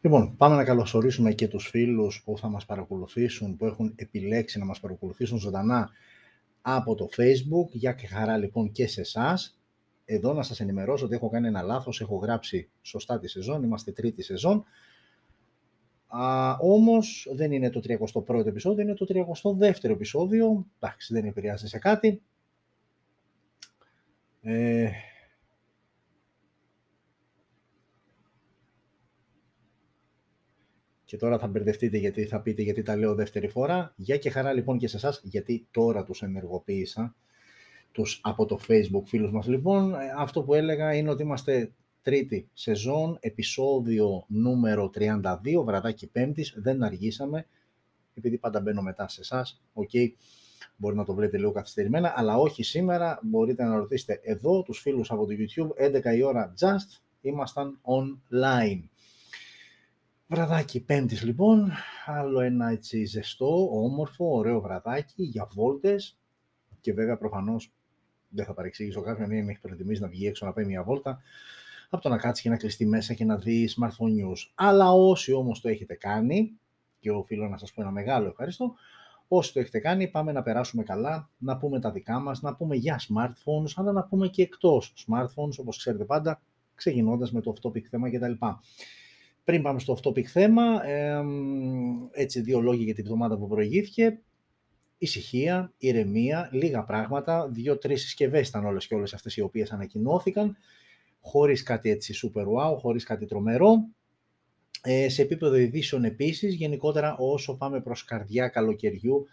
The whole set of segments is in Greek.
Λοιπόν, πάμε να καλωσορίσουμε και τους φίλους που θα μας παρακολουθήσουν, που έχουν επιλέξει να μας παρακολουθήσουν ζωντανά από το Facebook. Για και χαρά λοιπόν και σε εσάς. Εδώ να σας ενημερώσω ότι έχω κάνει ένα λάθος, έχω γράψει σωστά τη σεζόν, είμαστε τρίτη σεζόν. Α, όμως δεν είναι το 31ο επεισόδιο, είναι το 32ο επεισόδιο. Εντάξει, δεν επηρεάζει σε κάτι. Ε, Και τώρα θα μπερδευτείτε γιατί θα πείτε γιατί τα λέω δεύτερη φορά. Γεια και χαρά λοιπόν και σε εσάς γιατί τώρα τους ενεργοποίησα τους από το facebook φίλους μας. Λοιπόν, ε, αυτό που έλεγα είναι ότι είμαστε τρίτη σεζόν, επεισόδιο νούμερο 32, βραδάκι πέμπτης, δεν αργήσαμε, επειδή πάντα μπαίνω μετά σε εσάς, ok, okay, μπορεί να το βλέπετε λίγο καθυστερημένα, αλλά όχι σήμερα, μπορείτε να ρωτήσετε εδώ τους φίλους από το YouTube, 11 η ώρα just, ήμασταν online. Βραδάκι πέμπτης λοιπόν, άλλο ένα έτσι ζεστό, όμορφο, ωραίο βραδάκι για βόλτες και βέβαια προφανώς δεν θα παρεξήγησω κάποιον, μην έχει προετοιμήσει να βγει έξω να πάει μια βόλτα από το να κάτσεις και να κλειστεί μέσα και να δεις smartphone news. Αλλά όσοι όμως το έχετε κάνει, και οφείλω να σας πω ένα μεγάλο ευχαριστώ, όσοι το έχετε κάνει πάμε να περάσουμε καλά, να πούμε τα δικά μας, να πούμε για smartphones, αλλά να πούμε και εκτός smartphones, όπως ξέρετε πάντα, ξεκινώντας με το off-topic θέμα κτλ. Πριν πάμε στο off-topic θέμα, έτσι δύο λόγια για την εβδομάδα που προηγήθηκε. Ησυχία, ηρεμία, λίγα πράγματα, δύο-τρεις συσκευές ήταν όλες και όλες αυτές οι οποίες ανακοινώθηκαν, χωρίς κάτι έτσι super wow, χωρίς κάτι τρομερό. Ε, σε επίπεδο ειδήσεων επίσης, γενικότερα όσο πάμε προς καρδιά καλοκαιριού,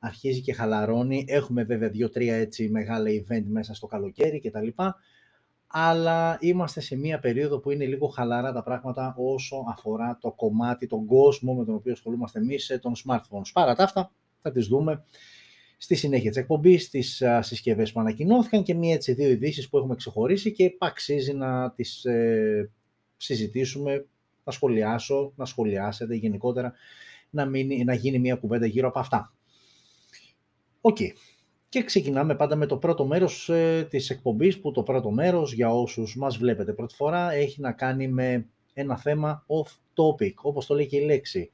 αρχίζει και χαλαρώνει. Έχουμε βέβαια δύο-τρία έτσι μεγάλα event μέσα στο καλοκαίρι κτλ αλλά είμαστε σε μια περίοδο που είναι λίγο χαλαρά τα πράγματα όσο αφορά το κομμάτι, τον κόσμο με τον οποίο ασχολούμαστε εμείς, των smartphones. Παρά τα αυτά, θα τις δούμε στη συνέχεια της εκπομπής, στις συσκευές που ανακοινώθηκαν και μία έτσι δύο ειδήσεις που έχουμε ξεχωρίσει και αξίζει να τις ε, συζητήσουμε, να σχολιάσω, να σχολιάσετε γενικότερα, να, να γίνει μια κουβέντα γύρω από αυτά. Ok. Okay. Και ξεκινάμε πάντα με το πρώτο μέρος ε, της εκπομπής, που το πρώτο μέρος, για όσους μας βλέπετε πρώτη φορά, έχει να κάνει με ένα θέμα off-topic, όπως το λέει και η λέξη.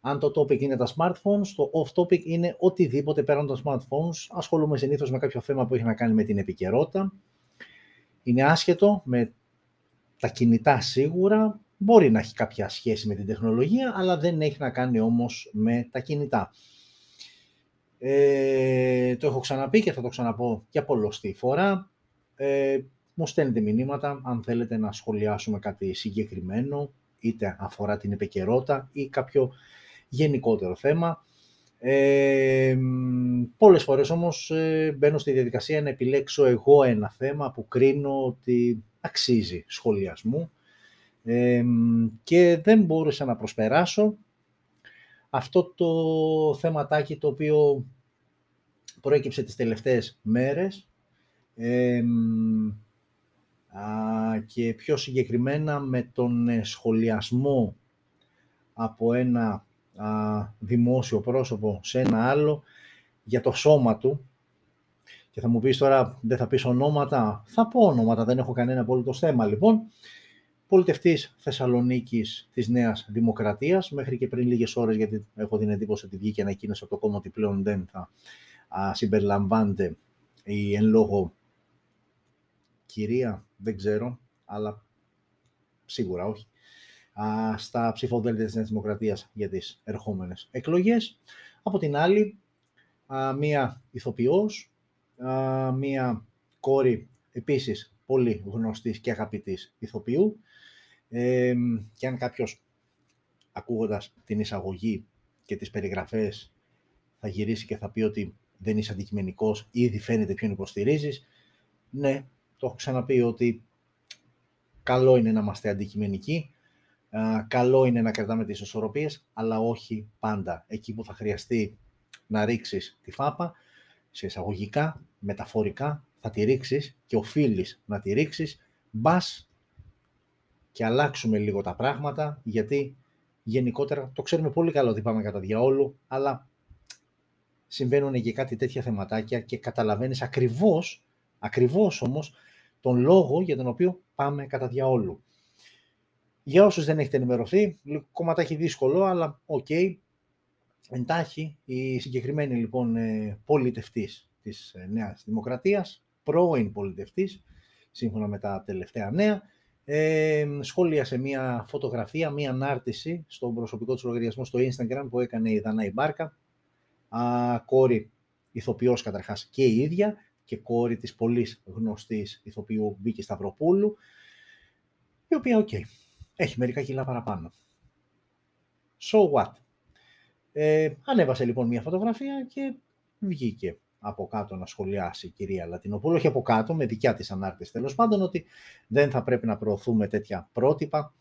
Αν το topic είναι τα smartphones, το off-topic είναι οτιδήποτε πέραν των smartphones. Ασχολούμαι συνήθως με κάποιο θέμα που έχει να κάνει με την επικαιρότητα. Είναι άσχετο με τα κινητά σίγουρα, μπορεί να έχει κάποια σχέση με την τεχνολογία, αλλά δεν έχει να κάνει όμως με τα κινητά. Ε, το έχω ξαναπεί και θα το ξαναπώ για πολλωστή φορά. Ε, μου στέλνετε μηνύματα αν θέλετε να σχολιάσουμε κάτι συγκεκριμένο, είτε αφορά την επικαιρότητα ή κάποιο γενικότερο θέμα. Ε, πολλές φορές όμως ε, μπαίνω στη διαδικασία να επιλέξω εγώ ένα θέμα που κρίνω ότι αξίζει σχολιασμού ε, και δεν μπόρεσα να προσπεράσω αυτό το θεματάκι το οποίο προέκυψε τις τελευταίες μέρες και πιο συγκεκριμένα με τον ε, σχολιασμό από ένα δημόσιο πρόσωπο σε ένα άλλο για το σώμα του. Και θα μου πεις τώρα δεν θα πεις ονόματα, θα πω ονόματα, δεν έχω κανένα απόλυτο θέμα λοιπόν πολιτευτής Θεσσαλονίκης της Νέας Δημοκρατίας, μέχρι και πριν λίγες ώρες, γιατί έχω την εντύπωση ότι βγήκε ανακοίνωση από το κόμμα ότι πλέον δεν θα α, συμπεριλαμβάνεται η εν λόγω κυρία, δεν ξέρω, αλλά σίγουρα όχι, α, στα ψηφοδέλτια της Νέας Δημοκρατίας για τις ερχόμενες εκλογές. Από την άλλη, α, μία ηθοποιός, α, μία κόρη επίσης πολύ γνωστής και αγαπητής ηθοποιού, και αν κάποιος ακούγοντας την εισαγωγή και τις περιγραφές θα γυρίσει και θα πει ότι δεν είσαι αντικειμενικός, ήδη φαίνεται ποιον υποστηρίζεις. Ναι, το έχω ξαναπεί ότι καλό είναι να είμαστε αντικειμενικοί, καλό είναι να κρατάμε τις ισορροπίες, αλλά όχι πάντα. Εκεί που θα χρειαστεί να ρίξεις τη φάπα, σε εισαγωγικά, μεταφορικά, θα τη ρίξεις και οφείλεις να τη ρίξεις, μπας και αλλάξουμε λίγο τα πράγματα, γιατί γενικότερα το ξέρουμε πολύ καλά ότι πάμε κατά διαόλου, αλλά συμβαίνουν και κάτι τέτοια θεματάκια και καταλαβαίνεις ακριβώς, ακριβώς όμως, τον λόγο για τον οποίο πάμε κατά διαόλου. Για όσους δεν έχετε ενημερωθεί, κομματάκι δύσκολο, αλλά ok. Okay. Εντάξει, η συγκεκριμένη λοιπόν ε, πολιτευτής της ε, Νέας Δημοκρατίας, πρώην πολιτευτής, σύμφωνα με τα τελευταία νέα, ε, σχόλιασε μια φωτογραφία, μια ανάρτηση στον προσωπικό του λογαριασμό στο Instagram που έκανε η Δανάη Μπάρκα, α, κόρη ηθοποιός καταρχάς και η ίδια και κόρη της πολύ γνωστής ηθοποιού Βίκη Σταυροπούλου, η οποία, ok, okay, έχει μερικά κιλά παραπάνω. So what; Ε, ανέβασε λοιπόν μια φωτογραφία και βγήκε από κάτω να σχολιάσει η κυρία Λατινοπούλου, όχι από κάτω, με δικιά της ανάρτηση τέλος πάντων, ότι δεν θα πρέπει να προωθούμε τέτοια πρότυπα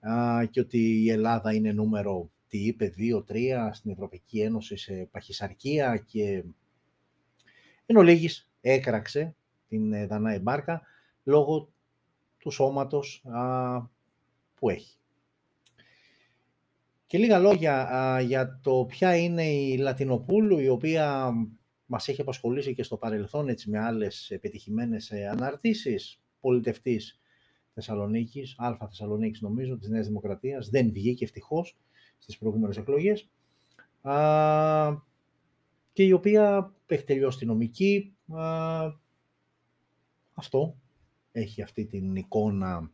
α, και ότι η Ελλάδα είναι νούμερο, τι είπε, 2-3 στην Ευρωπαϊκή Ένωση σε παχυσαρκία και εν ολίγοις έκραξε την ε, Δανάη Μπάρκα λόγω του σώματος α, που έχει. Και λίγα λόγια για το ποια είναι η Λατινοπούλου, η οποία μας έχει απασχολήσει και στο παρελθόν έτσι, με άλλες επιτυχημένες ε, αναρτήσεις, πολιτευτής Θεσσαλονίκης, Α Θεσσαλονίκης νομίζω, της Νέας Δημοκρατίας, δεν βγήκε ευτυχώς στις προηγούμενες εκλογές, α, και η οποία έχει τελειώσει τη νομική, α, αυτό, έχει αυτή την εικόνα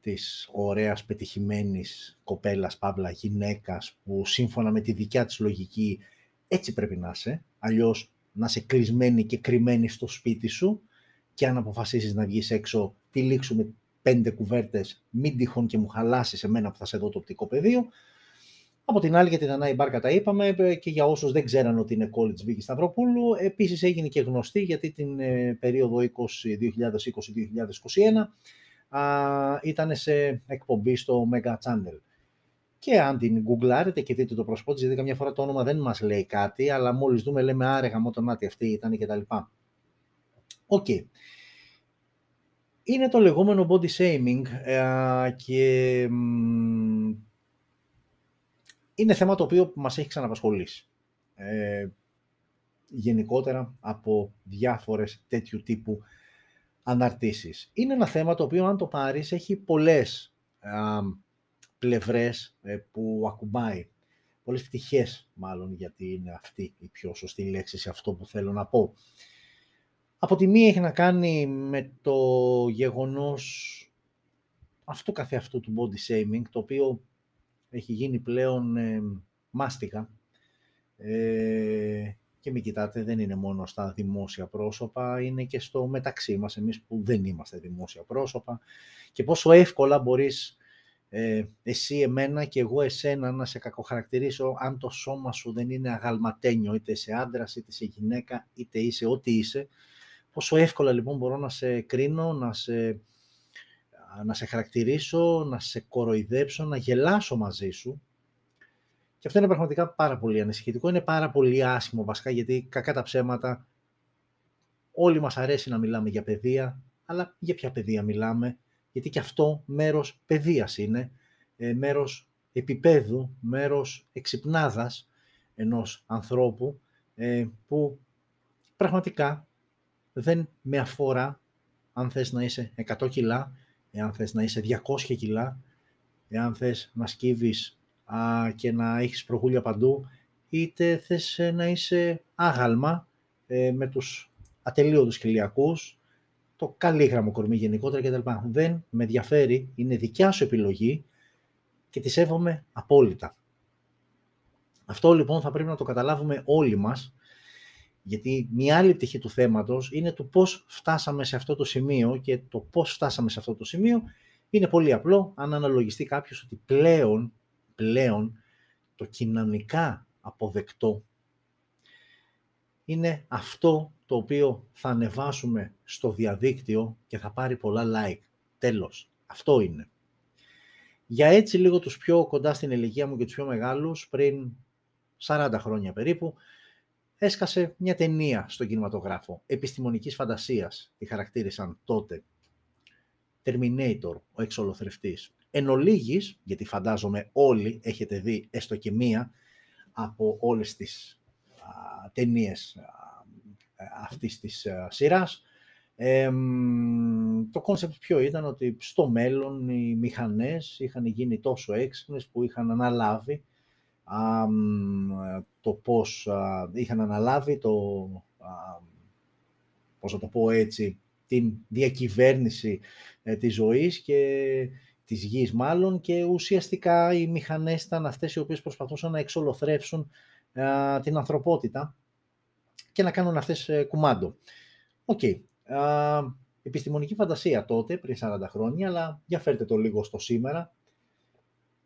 της ωραίας πετυχημένης κοπέλας, παύλα γυναίκας, που σύμφωνα με τη δικιά της λογική έτσι πρέπει να είσαι, αλλιώς να είσαι κλεισμένη και κρυμμένη στο σπίτι σου και αν αποφασίσεις να βγεις έξω, τυλίξουμε πέντε κουβέρτες, μην τυχόν και μου χαλάσεις εμένα που θα σε δω το οπτικό πεδίο. Από την άλλη, για τη Δανάη Μπάρκα τα είπαμε και για όσους δεν ξέραν ότι είναι κόρη της Βίκη Σταυροπούλου, επίσης έγινε και γνωστή γιατί την ε, περίοδο 2020-2021 ήταν σε εκπομπή στο Mega Channel. Και αν την γκουγκλάρετε και δείτε το πρόσωπό της, γιατί καμιά φορά το όνομα δεν μας λέει κάτι, αλλά μόλις δούμε λέμε α ρε γαμώτο μα τι αυτή ήταν και τα λοιπά. Οκ. Είναι το λεγόμενο body shaming ε, και είναι θέμα το οποίο μας έχει ξαναπασχολήσει. Ε, γενικότερα από διάφορες τέτοιου τύπου αναρτήσεις. Είναι ένα θέμα το οποίο αν το πάρεις έχει πολλές πλευρές ε, που ακουμπάει. Πολλές πτυχές μάλλον γιατί είναι αυτή η πιο σωστή λέξη σε αυτό που θέλω να πω. Από τη μία έχει να κάνει με το γεγονός αυτό καθεαυτού του body shaming, το οποίο έχει γίνει πλέον ε, μάστιγα ε, και μην κοιτάτε, δεν είναι μόνο στα δημόσια πρόσωπα, είναι και στο μεταξύ μας, εμείς που δεν είμαστε δημόσια πρόσωπα και πόσο εύκολα μπορείς ε, εσύ εμένα και εγώ εσένα να σε κακοχαρακτηρίσω αν το σώμα σου δεν είναι αγαλματένιο, είτε είσαι άντρας, είτε είσαι γυναίκα, είτε είσαι ό,τι είσαι. Πόσο εύκολα λοιπόν μπορώ να σε κρίνω, να σε, να σε χαρακτηρίσω, να σε κοροϊδέψω, να γελάσω μαζί σου. Και αυτό είναι πραγματικά πάρα πολύ ανησυχητικό. Είναι πάρα πολύ άσχημο βασικά, γιατί κακά τα ψέματα όλοι μας αρέσει να μιλάμε για παιδεία, αλλά για ποια παιδεία μιλάμε, γιατί και αυτό μέρος παιδείας είναι, ε, μέρος επίπεδου, μέρος εξυπνάδας ενός ανθρώπου ε, που πραγματικά δεν με αφορά αν θες να είσαι 100 κιλά, εάν θες να είσαι 200 κιλά, εάν θες να σκύβεις α, και να έχεις προγούλια παντού, είτε θες ε, να είσαι άγαλμα ε, με τους ατελείωτους χιλιακούς, το γραμμό κορμί γενικότερα κτλ. Δεν με ενδιαφέρει, είναι δικιά σου επιλογή και τη σέβομαι απόλυτα. Αυτό λοιπόν θα πρέπει να το καταλάβουμε όλοι μας, γιατί μια άλλη πτυχή του θέματος είναι το πώς φτάσαμε σε αυτό το σημείο και το πώς φτάσαμε σε αυτό το σημείο είναι πολύ απλό αν αναλογιστεί κάποιος ότι πλέον, πλέον το κοινωνικά αποδεκτό είναι αυτό το οποίο θα ανεβάσουμε στο διαδίκτυο και θα πάρει πολλά like. Τέλος. Αυτό είναι. Για έτσι λίγο τους πιο κοντά στην ηλικία μου και τους πιο μεγάλους, πριν 40 χρόνια περίπου, έσκασε μια ταινία στο κινηματογράφο επιστημονικής φαντασίας, τη χαρακτήρισαν τότε. Terminator, ο εξολοθρευτής. Εν ολίγης, γιατί φαντάζομαι όλοι έχετε δει έστω και μία από όλες τις α, ταινίες αυτής της σειράς. το concept ποιο ήταν ότι στο μέλλον οι μηχανές είχαν γίνει τόσο έξυπνες που είχαν αναλάβει το πώς είχαν αναλάβει το, πώς θα το πω έτσι, την διακυβέρνηση ε, της ζωής και της γης μάλλον και ουσιαστικά οι μηχανές ήταν αυτές οι οποίες προσπαθούσαν να εξολοθρεύσουν την ανθρωπότητα και να κάνουν αυτές ε, κουμάντο. Ok. Okay. επιστημονική φαντασία τότε, πριν 40 χρόνια, αλλά για φέρτε το λίγο στο σήμερα,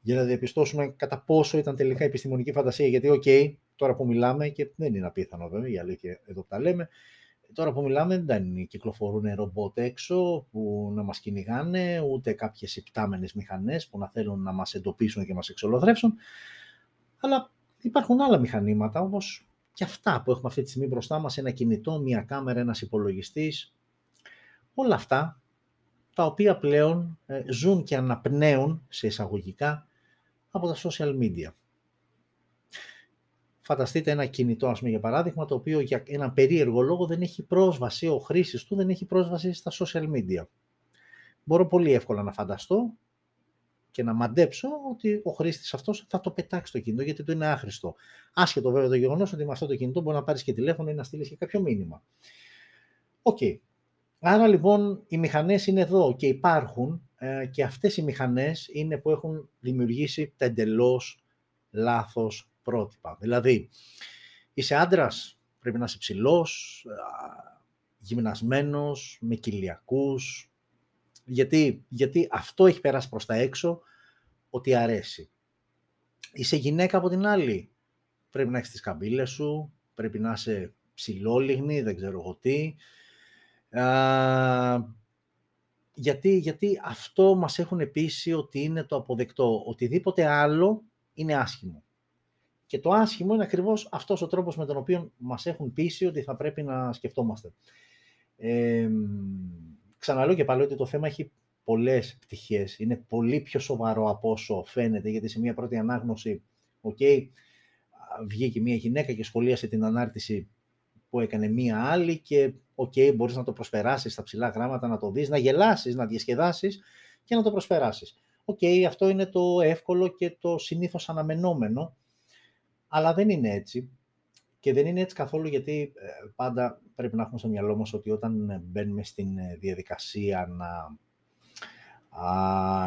για να διαπιστώσουμε κατά πόσο ήταν τελικά επιστημονική φαντασία, γιατί ok, okay, τώρα που μιλάμε, και δεν είναι απίθανο βέβαια, η αλήθεια εδώ που τα λέμε, τώρα που μιλάμε δεν κυκλοφορούν ρομπότ έξω που να μας κυνηγάνε, ούτε κάποιες υπτάμενες μηχανές που να θέλουν να μας εντοπίσουν και μας εξολοθρεύσουν, αλλά υπάρχουν άλλα μηχανήματα, όπως και αυτά που έχουμε αυτή τη στιγμή μπροστά μας, ένα κινητό, μια κάμερα, ένας υπολογιστής, όλα αυτά, τα οποία πλέον ε, ζουν και αναπνέουν σε εισαγωγικά από τα social media. Φανταστείτε ένα κινητό, ας πούμε, για παράδειγμα, το οποίο για ένα περίεργο λόγο δεν έχει πρόσβαση, ο χρήσης του δεν έχει πρόσβαση στα social media. Μπορώ πολύ εύκολα να φανταστώ και να μαντέψω ότι ο χρήστης αυτός θα το πετάξει το κινητό γιατί το είναι άχρηστο. Άσχετο βέβαια το γεγονός ότι με αυτό το κινητό μπορεί να πάρεις και τηλέφωνο ή να στείλεις και κάποιο μήνυμα. Ok. Okay. Άρα λοιπόν οι μηχανές είναι εδώ και υπάρχουν ε, και αυτές οι μηχανές είναι που έχουν δημιουργήσει τα εντελώς λάθος πρότυπα. Δηλαδή, είσαι άντρας, πρέπει να είσαι ψηλός, γυμνασμένος, με κοιλιακούς, γιατί, γιατί αυτό έχει περάσει προς τα έξω ότι αρέσει. Είσαι γυναίκα από την άλλη. Πρέπει να έχεις τις καμπύλες σου, πρέπει να είσαι ψηλόλιγνη, δεν ξέρω εγώ τι. γιατί, γιατί αυτό μας έχουν πείσει ότι είναι το αποδεκτό. Οτιδήποτε άλλο είναι άσχημο. Και το άσχημο είναι ακριβώς αυτός ο τρόπος με τον οποίο μας έχουν πείσει ότι θα πρέπει να σκεφτόμαστε. Ε, ξαναλέω και πάλι ότι το θέμα έχει πολλές πτυχές. Είναι πολύ πιο σοβαρό από όσο φαίνεται, γιατί σε μια πρώτη ανάγνωση, okay, βγήκε μια γυναίκα και σχολίασε την ανάρτηση που έκανε μία άλλη και ok, okay, μπορείς να το προσπεράσεις στα ψιλά γράμματα, να το δεις, να γελάσεις, να διασκεδάσεις και να το προσπεράσεις. Ok, okay, αυτό είναι το εύκολο και το συνήθως αναμενόμενο, αλλά δεν είναι έτσι. Και δεν είναι έτσι καθόλου γιατί ε, πάντα πρέπει να έχουμε στο μυαλό μας ότι όταν μπαίνουμε στην ε, διαδικασία να,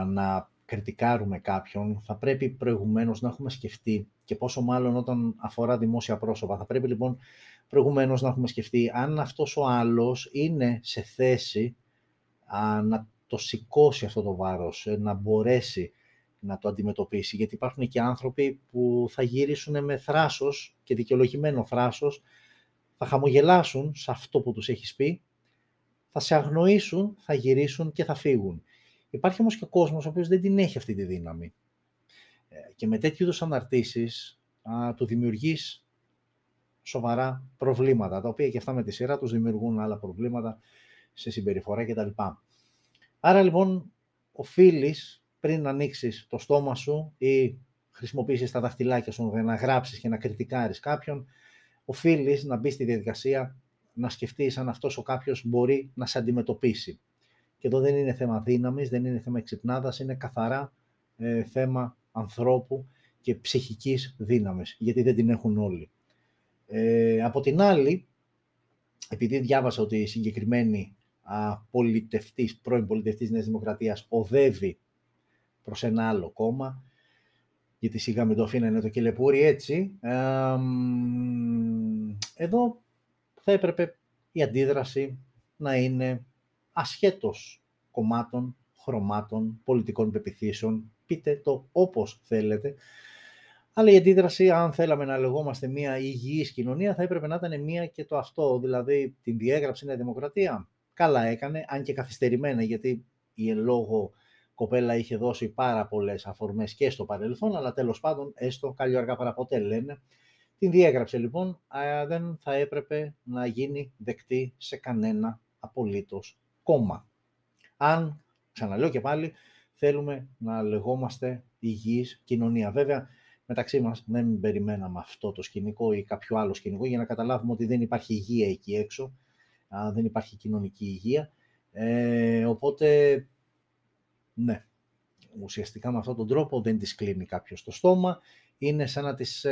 να κριτικάρουμε κάποιον, θα πρέπει προηγουμένως να έχουμε σκεφτεί και πόσο μάλλον όταν αφορά δημόσια πρόσωπα. Θα πρέπει λοιπόν προηγουμένως να έχουμε σκεφτεί αν αυτός ο άλλος είναι σε θέση να το σηκώσει αυτό το βάρος, ε, να μπορέσει να το αντιμετωπίσει, γιατί υπάρχουν και άνθρωποι που θα γυρίσουν με θράσος και δικαιολογημένο θράσος, θα χαμογελάσουν σε αυτό που τους έχεις πει, θα σε αγνοήσουν, θα γυρίσουν και θα φύγουν. Υπάρχει όμως και κόσμος ο οποίος δεν την έχει αυτή τη δύναμη. Ε, και με τέτοιου είδους αναρτήσεις α, του δημιουργείς σοβαρά προβλήματα, τα οποία και αυτά με τη σειρά τους δημιουργούν άλλα προβλήματα σε συμπεριφορά κτλ. Άρα λοιπόν οφείλεις πριν ανοίξεις το στόμα σου ή χρησιμοποιήσεις τα δαχτυλάκια σου για να γράψεις και να κριτικάρεις κάποιον, οφείλεις να μπεις στη διαδικασία να σκεφτείς αν αυτός ο κάποιος μπορεί να σε αντιμετωπίσει. Και εδώ δεν είναι θέμα δύναμης, δεν είναι θέμα εξυπνάδας, είναι καθαρά ε, θέμα ανθρώπου και ψυχικής δύναμης, γιατί δεν την έχουν όλοι. Ε, από την άλλη, επειδή διάβασα ότι η συγκεκριμένη α, πολιτευτής, πρώην πολιτευτής Νέας Δημοκρατίας οδεύει προς ένα άλλο κόμμα, γιατί σιγά με το αφήνανε το κελεπούρι έτσι. εδώ θα έπρεπε η αντίδραση να είναι ασχέτως κομμάτων, χρωμάτων, πολιτικών πεπιθήσεων, πείτε το όπως θέλετε, αλλά η αντίδραση, αν θέλαμε να λεγόμαστε μια υγιής κοινωνία, θα έπρεπε να ήταν μια και το αυτό, δηλαδή την διέγραψη Νέα Δημοκρατία. Καλά έκανε, αν και καθυστερημένα, γιατί η εν λόγω κοπέλα είχε δώσει πάρα πολλές αφορμές και στο παρελθόν, αλλά τέλος πάντων, έστω, κάλλιο αργά παραποτέ λένε. Την διέγραψε λοιπόν, δεν θα έπρεπε να γίνει δεκτή σε κανένα απολύτως κόμμα. Αν, ξαναλέω και πάλι, θέλουμε να λεγόμαστε υγιής κοινωνία. Βέβαια, μεταξύ μας δεν περιμέναμε αυτό το σκηνικό ή κάποιο άλλο σκηνικό για να καταλάβουμε ότι δεν υπάρχει υγεία εκεί έξω. δεν υπάρχει κοινωνική υγεία. Ε, οπότε, ναι, ουσιαστικά με αυτόν τον τρόπο δεν της κλείνει κάποιος το στόμα, είναι σαν να της,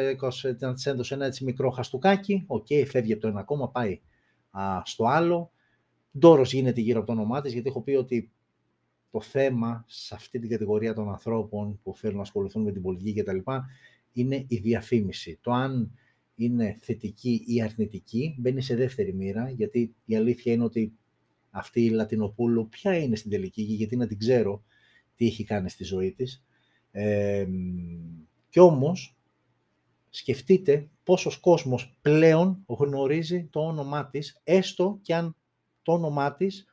να της έδωσε ένα έτσι μικρό χαστουκάκι, ok, okay, φεύγει από το ένα κόμμα, πάει α, στο άλλο. Ντόρος γίνεται γύρω από το όνομά της, γιατί έχω πει ότι το θέμα σε αυτή την κατηγορία των ανθρώπων που θέλουν να ασχοληθούν με την πολιτική κτλ. είναι η διαφήμιση. Το αν είναι θετική ή αρνητική μπαίνει σε δεύτερη μοίρα, γιατί η αλήθεια είναι ότι αυτή η Λατινοπούλου ποια είναι στην τελική, γιατί να την ξέρω τι έχει κάνει στη ζωή της. Ε, και όμως, σκεφτείτε πόσος κόσμος πλέον γνωρίζει το όνομά της, έστω και αν το όνομά της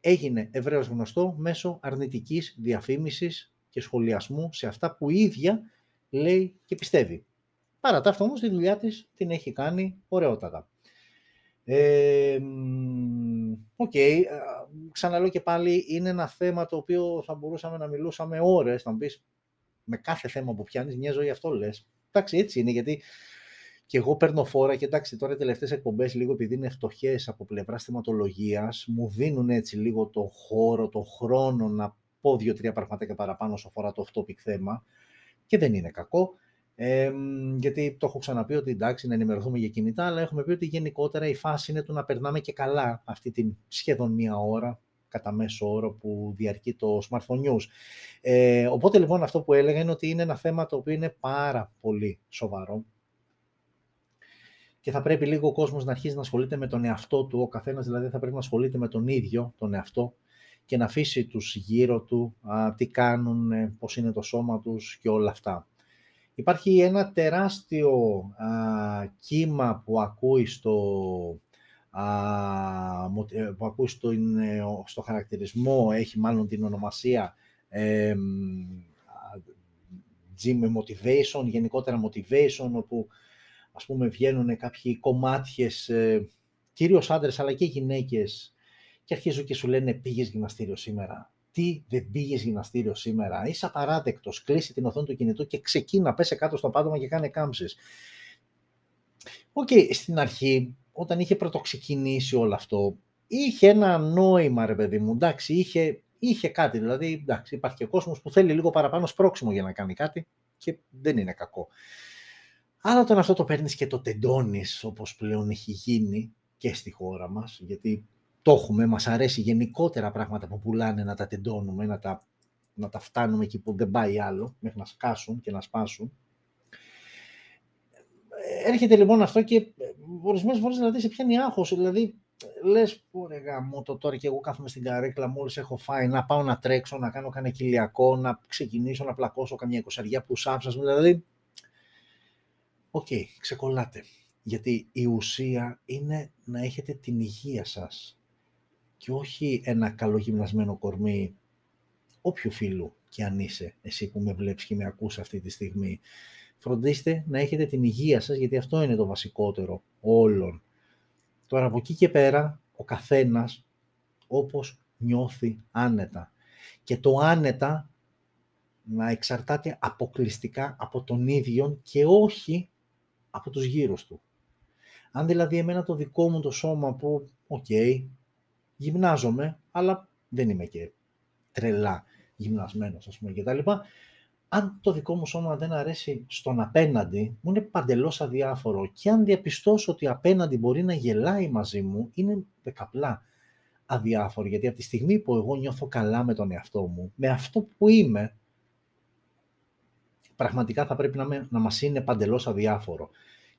έγινε ευρέως γνωστό μέσω αρνητικής διαφήμισης και σχολιασμού σε αυτά που η ίδια λέει και πιστεύει. Παρά τα αυτά όμως τη δουλειά της την έχει κάνει ωραιότατα. Ε, OK, okay. ξαναλέω και πάλι είναι ένα θέμα το οποίο θα μπορούσαμε να μιλούσαμε ώρες, να μου πεις με κάθε θέμα που πιάνεις μια ζωή αυτό λες. Εντάξει έτσι είναι γιατί και εγώ παίρνω φόρα και εντάξει, τώρα οι τελευταίες εκπομπές, λίγο επειδή είναι φτωχές από πλευρά θεματολογίας, μου δίνουν έτσι λίγο το χώρο, το χρόνο να πω δύο-τρία πραγματάκια παραπάνω όσο αφορά το off-topic θέμα. Και δεν είναι κακό. Ε, γιατί το έχω ξαναπεί ότι εντάξει να ενημερωθούμε για κινητά, αλλά έχουμε πει ότι γενικότερα η φάση είναι το να περνάμε και καλά αυτή την σχεδόν μία ώρα κατά μέσο όρο που διαρκεί το smartphone news. Ε, οπότε λοιπόν αυτό που έλεγα είναι ότι είναι ένα θέμα το οποίο είναι πάρα πολύ σοβαρό και θα πρέπει λίγο ο κόσμος να αρχίσει να ασχολείται με τον εαυτό του, ο καθένας δηλαδή θα πρέπει να ασχολείται με τον ίδιο τον εαυτό και να αφήσει τους γύρω του, α, τι κάνουν, ε, πώς είναι το σώμα τους και όλα αυτά. Υπάρχει ένα τεράστιο α, κύμα που ακούει στο, α, ε, που ακούει στο, στο χαρακτηρισμό, έχει μάλλον την ονομασία ε, gym motivation, γενικότερα motivation, όπου ας πούμε βγαίνουν κάποιοι κομμάτιες, ε, κυρίως άντρες αλλά και γυναίκες και αρχίζουν και σου λένε πήγες γυμναστήριο σήμερα. Τι δεν πήγε γυμναστήριο σήμερα. Είσαι απαράδεκτος. Κλείσε την οθόνη του κινητού και ξεκίνα, πέσε κάτω στο πάτωμα και κάνε κάμψεις. OK, okay, στην αρχή, όταν είχε πρωτοξεκινήσει όλο αυτό, είχε ένα νόημα, ρε παιδί μου. Εντάξει, είχε, είχε κάτι. Δηλαδή, εντάξει, υπάρχει και κόσμος που θέλει λίγο παραπάνω σπρώξιμο για να κάνει κάτι και δεν είναι κακό. Αλλά όταν αυτό το παίρνεις και το τεντώνεις, όπως πλέον έχει γίνει και στη χώρα μας, γιατί το έχουμε, μας αρέσει γενικότερα πράγματα που πουλάνε να τα τεντώνουμε, να τα, να τα φτάνουμε εκεί που δεν πάει άλλο, μέχρι να σκάσουν και να σπάσουν. Έρχεται λοιπόν αυτό και ορισμένες φορές δηλαδή σε πιάνει άγχος, δηλαδή λες πω ρε γαμώ το τώρα και εγώ κάθομαι στην καρέκλα μόλις έχω φάει να πάω να τρέξω, να κάνω κανένα κοιλιακό, να ξεκινήσω να πλακώσω καμιά εικοσαριά που σάψας, δηλαδή OK, okay, ξεκολλάτε. Γιατί η ουσία είναι να έχετε την υγεία σας και όχι ένα καλογυμνασμένο κορμί όποιου φύλου και αν είσαι, εσύ που με βλέπεις και με ακούς αυτή τη στιγμή. Φροντίστε να έχετε την υγεία σας, γιατί αυτό είναι το βασικότερο όλων. Τώρα από εκεί και πέρα, ο καθένας όπως νιώθει άνετα. Και το άνετα να εξαρτάται αποκλειστικά από τον ίδιο και όχι από τους γύρω του. Αν δηλαδή εμένα το δικό μου το σώμα που, OK, okay, γυμνάζομαι, αλλά δεν είμαι και τρελά γυμνασμένος, ας πούμε, και τα λοιπά, αν το δικό μου σώμα δεν αρέσει στον απέναντι, μου είναι παντελώς αδιάφορο. Και αν διαπιστώσω ότι απέναντι μπορεί να γελάει μαζί μου, είναι δεκαπλά αδιάφορο, γιατί από τη στιγμή που εγώ νιώθω καλά με τον εαυτό μου, με αυτό που είμαι, πραγματικά θα πρέπει να, με, να μας είναι παντελώς αδιάφορο.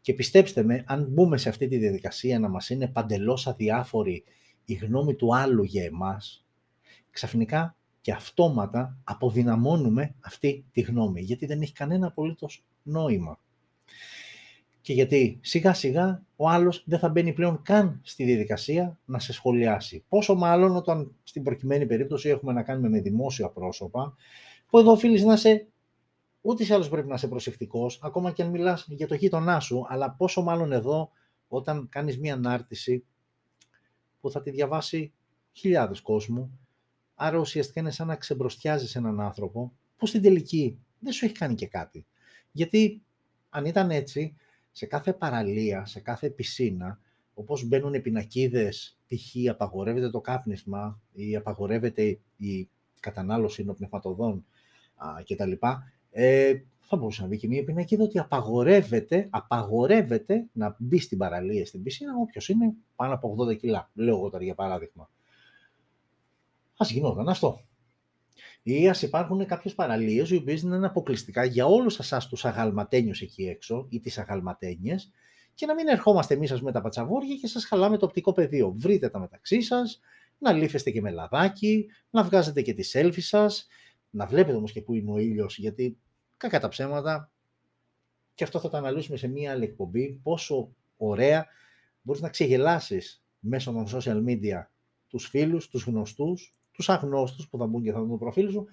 Και πιστέψτε με, αν μπούμε σε αυτή τη διαδικασία να μας είναι παντελώς αδιάφορη η γνώμη του άλλου για εμάς, ξαφνικά και αυτόματα αποδυναμώνουμε αυτή τη γνώμη, γιατί δεν έχει κανένα απολύτως νόημα. Και γιατί σιγά σιγά ο άλλος δεν θα μπαίνει πλέον καν στη διαδικασία να σε σχολιάσει. Πόσο μάλλον όταν στην προκειμένη περίπτωση έχουμε να κάνουμε με δημόσια πρόσωπα, που εδώ οφείλει να είσαι Ούτε ή άλλως πρέπει να είσαι προσεκτικός, ακόμα και αν μιλάς για το γείτονά σου, αλλά πόσο μάλλον εδώ όταν κάνεις μία ανάρτηση που θα τη διαβάσει χιλιάδες κόσμου, άρα ουσιαστικά είναι σαν να ξεμπροστιάζεις έναν άνθρωπο που στην τελική δεν σου έχει κάνει και κάτι. Γιατί αν ήταν έτσι, σε κάθε παραλία, σε κάθε πισίνα, όπως μπαίνουν πινακίδες, π.χ. απαγορεύεται το κάπνισμα ή απαγορεύεται η κατανάλωση νοπνευματοδών κτλ. Ε, θα μπορούσε να μπει και μια πινακίδα ότι απαγορεύεται, απαγορεύεται να μπει στην παραλία, στην πισίνα, όποιος είναι πάνω από 80 κιλά. Λέω εγώ τώρα για παράδειγμα. Α γινόταν αυτό. Ή ας υπάρχουν κάποιες παραλίες οι οποίες είναι αποκλειστικά για όλους εσάς τους αγαλματένιους εκεί έξω ή τις αγαλματένιες και να μην ερχόμαστε εμείς με τα πατσαβόρια και σας χαλάμε το οπτικό πεδίο. Βρείτε τα μεταξύ σας, να λύφεστε και με λαδάκι, να βγάζετε και τη selfie σας, να βλέπετε όμως και πού είναι ο ήλιος, γιατί κακά τα ψέματα, και αυτό θα το αναλύσουμε σε μία άλλη εκπομπή, πόσο ωραία μπορείς να ξεγελάσεις μέσω των social media τους φίλους, τους γνωστούς, τους αγνώστους που θα μπουν και θα δουν το προφίλ σου,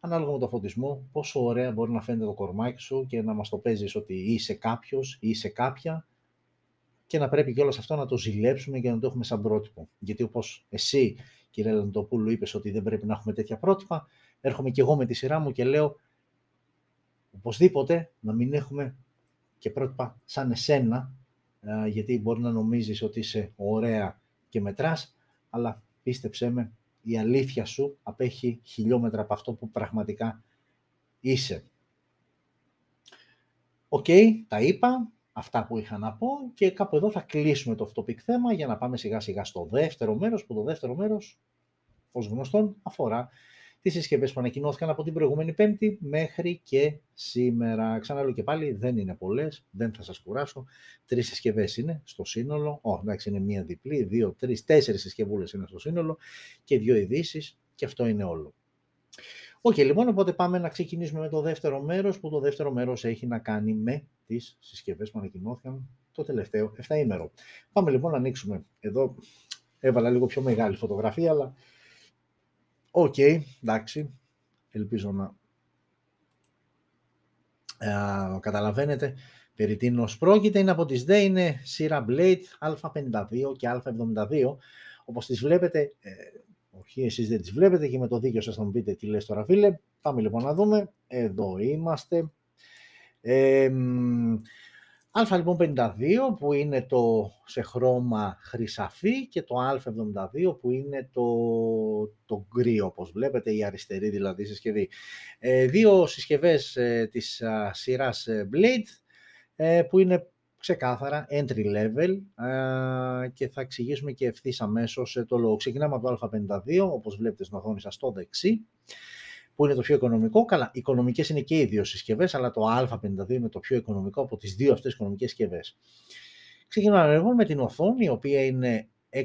ανάλογα με το φωτισμό, πόσο ωραία μπορεί να φαίνεται το κορμάκι σου και να μας το παίζεις ότι είσαι κάποιος ή είσαι κάποια. Και να πρέπει και όλο αυτό να το ζηλέψουμε και να το έχουμε σαν πρότυπο. Γιατί όπως εσύ, κύριε Λαντοπούλου, είπες ότι δεν πρέπει να έχουμε τέτοια πρότυπα, έρχομαι και εγώ με τη σειρά μου και λέω οπωσδήποτε να μην έχουμε και πρότυπα σαν εσένα, γιατί μπορεί να νομίζεις ότι είσαι ωραία και μετράς, αλλά πίστεψέ με, η αλήθεια σου απέχει χιλιόμετρα από αυτό που πραγματικά είσαι. Οκ, τα είπα, αυτά που είχα να πω και κάπου εδώ θα κλείσουμε το off-topic θέμα για να πάμε σιγά σιγά στο δεύτερο μέρος, που το δεύτερο μέρος, ως γνωστόν, αφορά τις συσκευές που ανακοινώθηκαν από την προηγούμενη Πέμπτη μέχρι και σήμερα. Ξαναλέω και πάλι, δεν είναι πολλές, δεν θα σας κουράσω. Τρεις συσκευές είναι στο σύνολο. Ω, εντάξει, είναι μία διπλή, δύο, τρεις, τέσσερις συσκευούλες είναι στο σύνολο και δύο ειδήσεις και αυτό είναι όλο. OK, okay, λοιπόν, οπότε πάμε να ξεκινήσουμε με το δεύτερο μέρος, που το δεύτερο μέρος έχει να κάνει με τις συσκευές που ανακοινώθηκαν το τελευταίο 7ήμερο. Πάμε λοιπόν να ανοίξουμε. Εδώ έβαλα λίγο πιο μεγάλη φωτογραφία, αλλά OK, okay, εντάξει. Ελπίζω να ε, καταλαβαίνετε περί τίνος πρόκειται. Είναι από τη ZTE, είναι σειρά Blade A52 και A72. Όπως τις βλέπετε, ε, όχι εσείς δεν τις βλέπετε και με το δίκιο σας θα μου πείτε τι λες τώρα φίλε. Πάμε λοιπόν να δούμε. Εδώ είμαστε. Ε, Α λοιπόν 52 που είναι το σε χρώμα χρυσαφί και το Α72 που είναι το, το γκρι όπως βλέπετε, η αριστερή δηλαδή συσκευή. Ε, δύο συσκευές ε, της α, σειράς ε, Blade ε, που είναι ξεκάθαρα entry level και θα εξηγήσουμε και ευθύς αμέσως το λόγο. Ξεκινάμε από το Α52 όπως βλέπετε στην οθόνη σας στο δεξί που είναι το πιο οικονομικό. Καλά, οι οικονομικές είναι και οι δύο συσκευές, αλλά το Α52 είναι το πιο οικονομικό από τις δύο αυτές οικονομικές συσκευές. Ξεκινάμε λοιπόν με την οθόνη, η οποία είναι 6,52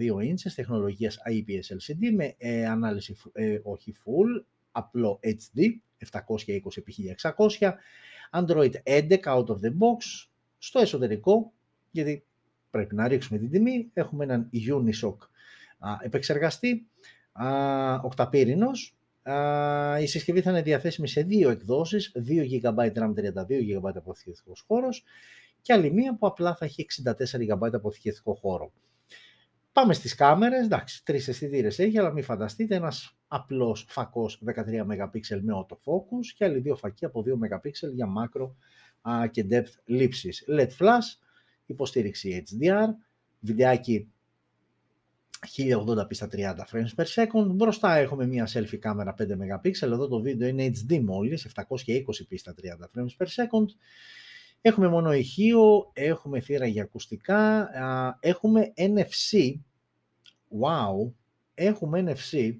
inches τεχνολογίας IPS LCD με ε, ανάλυση ε, όχι full, απλό HD 720x1600, Android 11 out of the box, στο εσωτερικό, γιατί πρέπει να ρίξουμε την τιμή, έχουμε έναν Unisoc επεξεργαστή, οκταπύρινος, η συσκευή θα είναι διαθέσιμη σε δύο εκδόσεις, 2 GB RAM, 32 GB αποθηκευτικός χώρος και άλλη μία που απλά θα έχει 64 GB αποθηκευτικό χώρο. Πάμε στις κάμερες, εντάξει, τρεις αισθητήρες έχει, αλλά μην φανταστείτε, ένας απλός φακός 13 MP με autofocus και άλλοι δύο φακοί από 2 MP για μάκρο και depth λήψης. LED flash, υποστήριξη HDR, βιντεάκι 1080p στα 30 frames per second. Μπροστά έχουμε μια selfie κάμερα 5 MP. Εδώ το βίντεο είναι HD μόλις, 720p στα 30 frames per second. Έχουμε μόνο ηχείο, έχουμε θύρα για ακουστικά, έχουμε NFC. Wow, έχουμε NFC.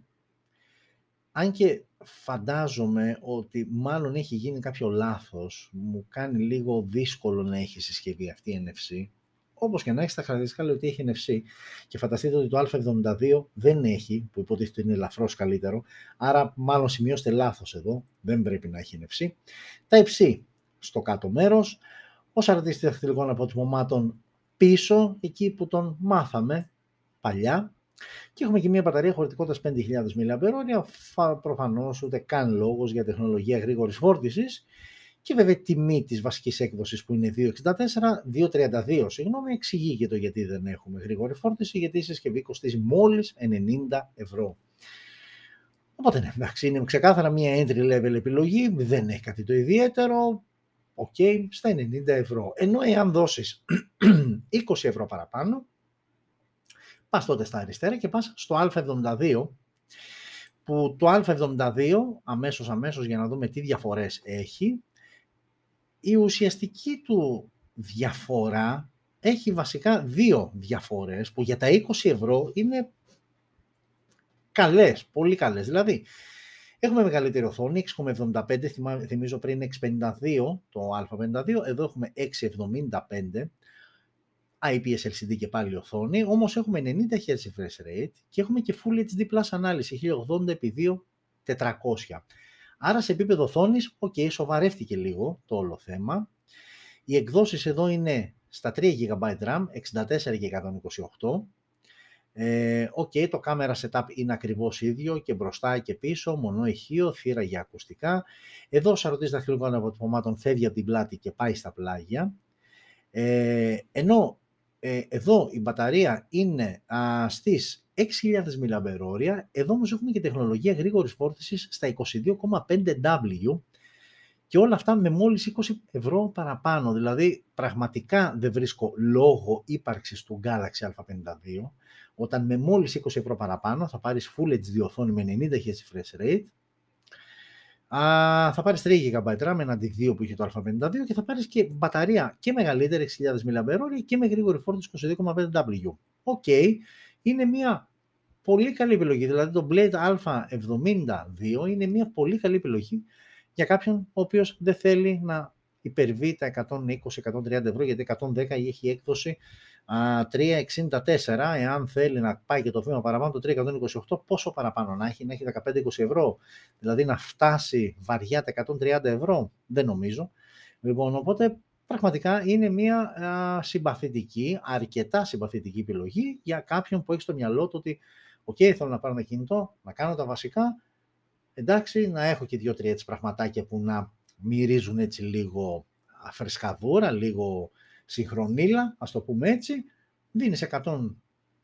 Αν και φαντάζομαι ότι μάλλον έχει γίνει κάποιο λάθος, μου κάνει λίγο δύσκολο να έχει συσκευή αυτή NFC Όπως και να έχεις, τα χαρακτηριστικά λέει ότι έχει NFC και φανταστείτε ότι το Α72 δεν έχει, που υποτίθεται είναι ελαφρώς καλύτερο, άρα μάλλον σημειώστε λάθος εδώ, δεν πρέπει να έχει NFC. Τα υψί στο κάτω μέρος, ο σαρατή δαχτυλικών αποτυπωμάτων πίσω, εκεί που τον μάθαμε παλιά. Και έχουμε και μια μπαταρία χωρητικότητας 5.000 mAh, προφανώς ούτε καν λόγος για τεχνολογία γρήγορης φόρτισης και βέβαια τιμή της βασικής έκδοσης που είναι 2,64, 2,32 συγγνώμη, εξηγεί και το γιατί δεν έχουμε γρήγορη φόρτιση, γιατί η συσκευή κοστίζει μόλις 90 ευρώ. Οπότε ναι, εντάξει, είναι ξεκάθαρα μια entry level επιλογή, δεν έχει κάτι το ιδιαίτερο, ok, στα 90 ευρώ. Ενώ εάν δώσεις 20 ευρώ παραπάνω, πας τότε στα αριστερά και πας στο α72, που το α72, αμέσως αμέσως για να δούμε τι διαφορές έχει, η ουσιαστική του διαφορά έχει βασικά δύο διαφορές που για τα 20 ευρώ είναι καλές, πολύ καλές. Δηλαδή, έχουμε μεγαλύτερη οθόνη, 6,75, θυμίζω πριν 6,52 το α52, εδώ έχουμε 6,75, IPS LCD και πάλι οθόνη, όμως έχουμε 90 Hz refresh rate και έχουμε και Full HD Plus ανάλυση 1080x2400. Άρα σε επίπεδο οθόνης, ok, σοβαρεύτηκε λίγο το όλο θέμα. Οι εκδόσεις εδώ είναι στα 3 GB RAM, 64 και 128. Ε, ok, το camera setup είναι ακριβώς ίδιο και μπροστά και πίσω, μονό ηχείο, θύρα για ακουστικά. Εδώ ο σαρωτής δαχτυλικών αποτυπωμάτων φεύγει από την πλάτη και πάει στα πλάγια. Ε, ενώ ε, εδώ η μπαταρία είναι α, στις 6.000 mAh, εδώ όμως έχουμε και τεχνολογία γρήγορης φόρτισης στα 22,5W και όλα αυτά με μόλις 20 ευρώ παραπάνω. Δηλαδή πραγματικά δεν βρίσκω λόγο ύπαρξης του Galaxy A52 όταν με μόλις 20 ευρώ παραπάνω θα πάρεις Full HD οθόνη με 90 Hz refresh rate Α, θα πάρεις 3 GB RAM έναντι 2 που είχε το A52 και θα πάρεις και μπαταρία και μεγαλύτερη 6.000 mAh και με γρήγορη φόρτιση 22,5W. OK, okay. Είναι μια πολύ καλή επιλογή. Δηλαδή το Blade A72 είναι μια πολύ καλή επιλογή για κάποιον ο οποίος δεν θέλει να υπερβεί τα 120-130 ευρώ γιατί 110 έχει έκδοση. 3,64 εάν θέλει να πάει και το βήμα παραπάνω το 3,28 πόσο παραπάνω να έχει, να έχει 15-20 ευρώ. Δηλαδή να φτάσει βαριά τα 130 ευρώ δεν νομίζω. Λοιπόν οπότε πραγματικά είναι μια α, συμπαθητική, αρκετά συμπαθητική επιλογή για κάποιον που έχει στο μυαλό του ότι οκ θέλω να πάρω ένα κινητό, να κάνω τα βασικά εντάξει να έχω και δύο-τρία έτσι πραγματάκια που να μυρίζουν έτσι λίγο φρεσκαδούρα, λίγο συγχρονίλα, ας το πούμε έτσι, δίνεις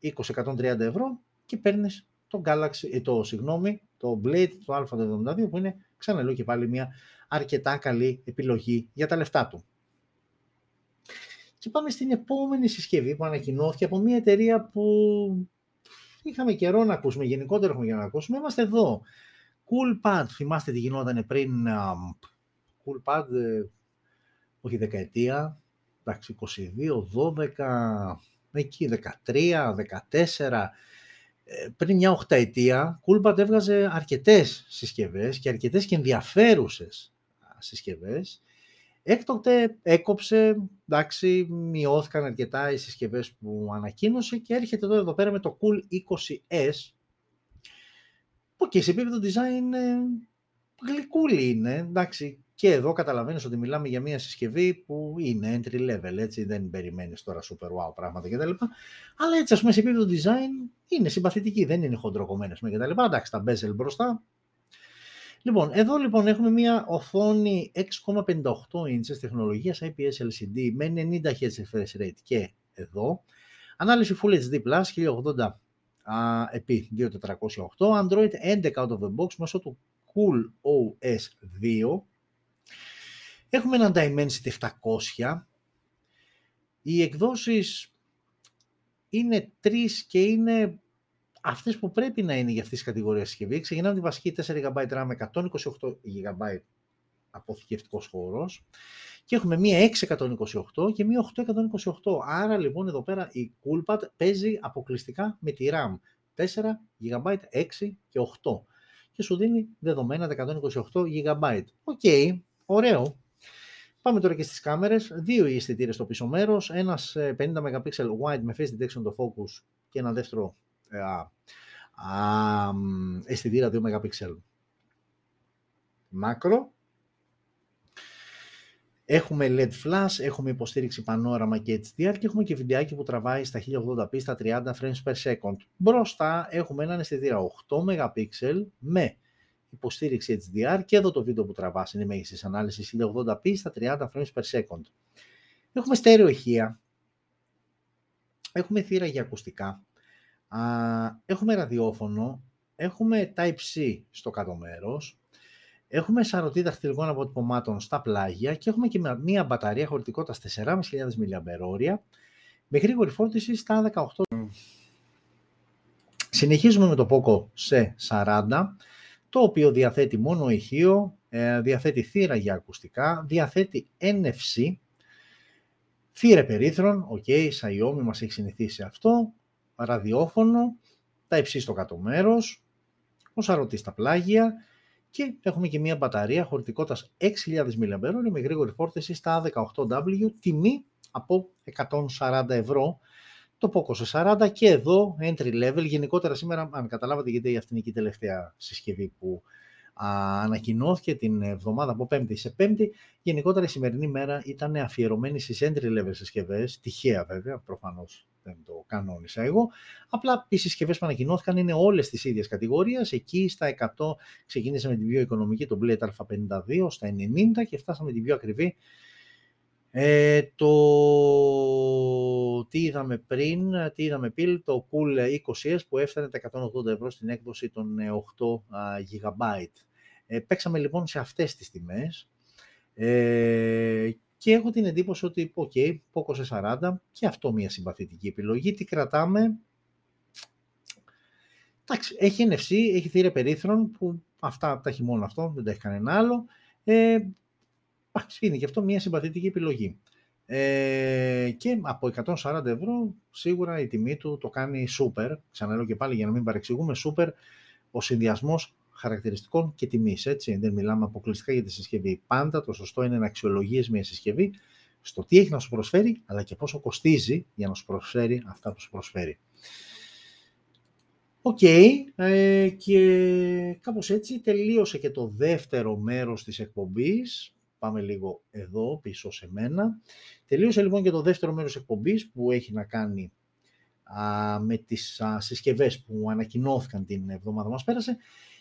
120-130 ευρώ και παίρνεις το Galaxy, ε, το, συγγνώμη, το Blade, το α72 που είναι, ξαναλέω και πάλι μια αρκετά καλή επιλογή για τα λεφτά του. Και πάμε στην επόμενη συσκευή που ανακοινώθηκε από μια εταιρεία που είχαμε καιρό να ακούσουμε, γενικότερα έχουμε για να ακούσουμε. Είμαστε εδώ. CoolPad, θυμάστε τι γινόταν πριν, CoolPad, ε, όχι δεκαετία, εντάξει, 22, 12, εκεί 13, 14, πριν μια οχταετία, Coolpad έβγαζε αρκετές συσκευές και αρκετές και ενδιαφέρουσες συσκευές. Έκτοτε έκοψε, εντάξει, μειώθηκαν αρκετά οι συσκευές που ανακοίνωσε και έρχεται εδώ, εδώ πέρα με το Cool 20S, που και σε επίπεδο design ε, γλυκούλη είναι, εντάξει, και εδώ καταλαβαίνεις ότι μιλάμε για μια συσκευή που είναι entry level, έτσι, δεν περιμένεις τώρα super wow πράγματα κτλ. Αλλά έτσι, ας πούμε, σε επίπεδο design είναι συμπαθητική, δεν είναι χοντροκομμένες με κτλ. Εντάξει, τα bezel μπροστά. Λοιπόν, εδώ λοιπόν έχουμε μια οθόνη 6,58 inches τεχνολογίας IPS LCD με 90 Hz refresh rate και εδώ. Ανάλυση Full HD Plus 1080 επί 2408, Android 11 out of the box μέσω του Cool OS 2 Έχουμε ένα Dimensity 700. Οι εκδόσεις είναι τρεις και είναι αυτές που πρέπει να είναι για αυτές τις κατηγορίες συσκευή. Ξεκινάμε τη βασική 4 GB RAM με 128 GB αποθηκευτικός χώρος και έχουμε μία 628 και μία 828. Άρα λοιπόν εδώ πέρα η Coolpad παίζει αποκλειστικά με τη RAM 4 GB, 6 και 8 και σου δίνει δεδομένα 128 GB. OK, okay, ωραίο. Πάμε τώρα και στις κάμερες. Δύο οι αισθητήρες στο πίσω μέρος. Ένας 50 ε, MP wide με phase detection autofocus και ένα δεύτερο ε, α, αισθητήρα 2 MP. Μάκρο. Έχουμε LED flash, έχουμε υποστήριξη πανόραμα και HDR και έχουμε και βιντεάκι που τραβάει στα 1080p στα 30 frames per second. Μπροστά έχουμε έναν αισθητήρα 8 MP με υποστήριξη HDR και εδώ το βίντεο που τραβάς είναι μέγιστης ανάλυση 1080p στα 30 frames per second. Έχουμε στέρεο ηχεία, έχουμε θύρα για ακουστικά, έχουμε ραδιόφωνο, έχουμε Type-C στο κάτω μέρος, Έχουμε σαρωτή δαχτυλικών αποτυπωμάτων στα πλάγια και έχουμε και μία μπαταρία χωρητικότητας 4.500 mAh με γρήγορη φόρτιση στα 18. Συνεχίζουμε με το Poco C40, το οποίο διαθέτει μόνο ηχείο, ε, διαθέτει θύρα για ακουστικά, διαθέτει NFC, θύρα υπερύθρων, OK, okay, Xiaomi μας έχει συνηθίσει αυτό, ραδιόφωνο, τα υψί στο κάτω μέρος, ο σαρωτή στα πλάγια και έχουμε και μια μπαταρία χωρητικότητας 6.000 mAh με γρήγορη φόρτιση στα 18W, τιμή από 140 ευρώ. Το Poco σε 40 και εδώ entry level. Γενικότερα σήμερα, αν καταλάβατε γιατί αυτή είναι και η τελευταία συσκευή που α, ανακοινώθηκε την εβδομάδα από Πέμπτη σε Πέμπτη. Γενικότερα η σημερινή μέρα ήταν αφιερωμένη στις entry level συσκευές, τυχαία βέβαια, προφανώς δεν το κανόνισα εγώ. Απλά οι συσκευές που ανακοινώθηκαν είναι όλες της ίδιας κατηγορίας. Εκεί στα 100 ξεκίνησε με την πιο οικονομική, το Blade A52, στα 90 και φτάσαμε την πιο ακριβή. Ε, το τι είδαμε πριν, τι είδαμε πριν, το Cool 20S που έφτανε τα 180 ευρώ στην έκδοση των 8 GB. Ε, παίξαμε λοιπόν σε αυτές τις τιμές ε, και έχω την εντύπωση ότι, OK, okay, Poco C40 και αυτό μια συμπαθητική επιλογή. Τι κρατάμε. Εντάξει, έχει NFC, έχει θύρα περίθρων που αυτά τα έχει μόνο αυτό, δεν τα έχει κανένα άλλο. Ε, είναι και αυτό μια συμπαθητική επιλογή. Ε, και από 140 ευρώ σίγουρα η τιμή του το κάνει super. Ξαναλέω και πάλι για να μην παρεξηγούμε, super ο συνδυασμός χαρακτηριστικών και τιμής. Δεν μιλάμε αποκλειστικά για τη συσκευή. Πάντα το σωστό είναι να αξιολογείς μια συσκευή στο τι έχει να σου προσφέρει, αλλά και πόσο κοστίζει για να σου προσφέρει αυτά που σου προσφέρει. OK, okay, ε, και κάπως έτσι τελείωσε και το δεύτερο μέρος της εκπομπής. Πάμε λίγο εδώ πίσω σε μένα. Τελείωσε λοιπόν και το δεύτερο μέρος εκπομπής που έχει να κάνει α, με τις α, συσκευές που ανακοινώθηκαν την εβδομάδα μας πέρασε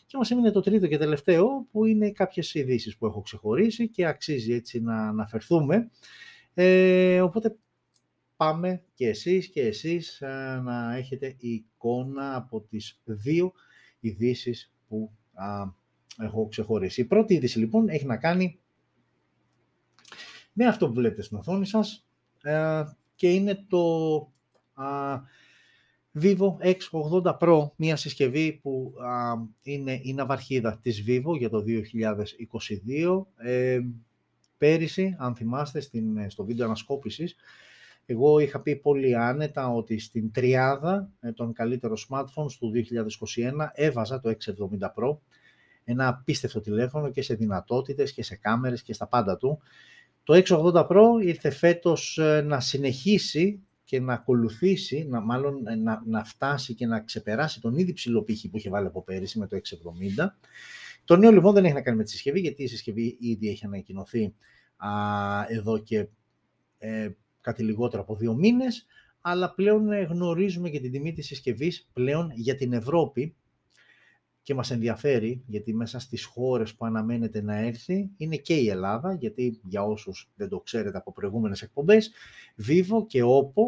και μας έμεινε το τρίτο και τελευταίο που είναι κάποιες ειδήσεις που έχω ξεχωρίσει και αξίζει έτσι να αναφερθούμε. Ε, οπότε πάμε και εσείς και εσείς ε, να έχετε εικόνα από τις δύο ειδήσεις που α, έχω ξεχωρίσει. Η πρώτη είδηση λοιπόν έχει να κάνει με αυτό που βλέπετε στην οθόνη σας ε, και είναι το Vivo X80 Pro, μια συσκευή που είναι η ναυαρχίδα της Vivo για το 2022. Ε, πέρυσι, αν θυμάστε, στην, στο βίντεο ανασκόπησης, εγώ είχα πει πολύ άνετα ότι στην τριάδα ε, των καλύτερων smartphones του 2021 έβαζα το X70 Pro, ένα απίστευτο τηλέφωνο και σε δυνατότητες και σε κάμερες και στα πάντα του. Το X80 Pro ήρθε φέτος ε, να συνεχίσει και να ακολουθήσει, να, μάλλον ε, να, να φτάσει και να ξεπεράσει τον ήδη ψηλό πύχη που είχε βάλει από πέρυσι με το 670. Το νέο λοιπόν δεν έχει να κάνει με τη συσκευή, γιατί η συσκευή ήδη έχει ανακοινωθεί α, εδώ και ε, κάτι λιγότερο από δύο μήνες, αλλά πλέον ε, γνωρίζουμε και την τιμή της συσκευής πλέον για την Ευρώπη και μας ενδιαφέρει, γιατί μέσα στις χώρες που αναμένεται να έρθει είναι και η Ελλάδα, γιατί για όσους δεν το ξέρετε από προηγούμενες εκπομπές, Vivo και Oppo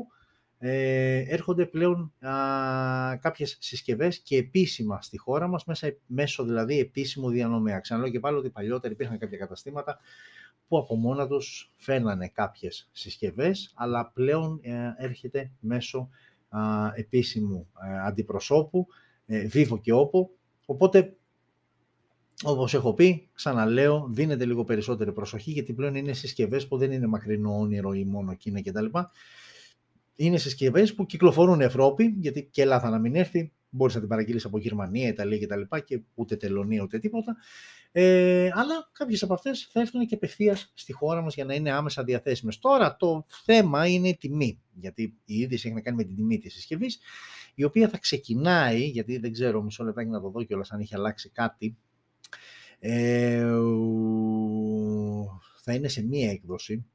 ε, έρχονται πλέον α, κάποιες συσκευές και επίσημα στη χώρα μας, μέσα, μέσω δηλαδή επίσημου διανομέα. Ξαναλέω και πάλι ότι παλιότερα υπήρχαν κάποια καταστήματα που από μόνα τους φέρνανε κάποιες συσκευές, αλλά πλέον ε, έρχεται μέσω α, επίσημου ε, αντιπροσώπου, ε, Vivo και Oppo, Οπότε, όπως έχω πει, ξαναλέω, δίνετε λίγο περισσότερη προσοχή, γιατί πλέον είναι συσκευές που δεν είναι μακρινό όνειρο ή μόνο Κίνα κτλ. Είναι συσκευές που κυκλοφορούν Ευρώπη, γιατί και Ελλάδα να μην έρθει, μπορείς να την παραγγείλεις από Γερμανία, Ιταλία κτλ. Και, και ούτε τελωνία ούτε τίποτα. Ε, αλλά κάποιες από αυτές θα έρθουν και απευθείας στη χώρα μας για να είναι άμεσα διαθέσιμες. Τώρα το θέμα είναι η τιμή, γιατί η είδηση έχει να κάνει με την τιμή της συσκευής η οποία θα ξεκινάει, γιατί δεν ξέρω, μισό λεπτάκι να το δω κιόλας αν έχει αλλάξει κάτι, ε, θα είναι σε μία έκδοση,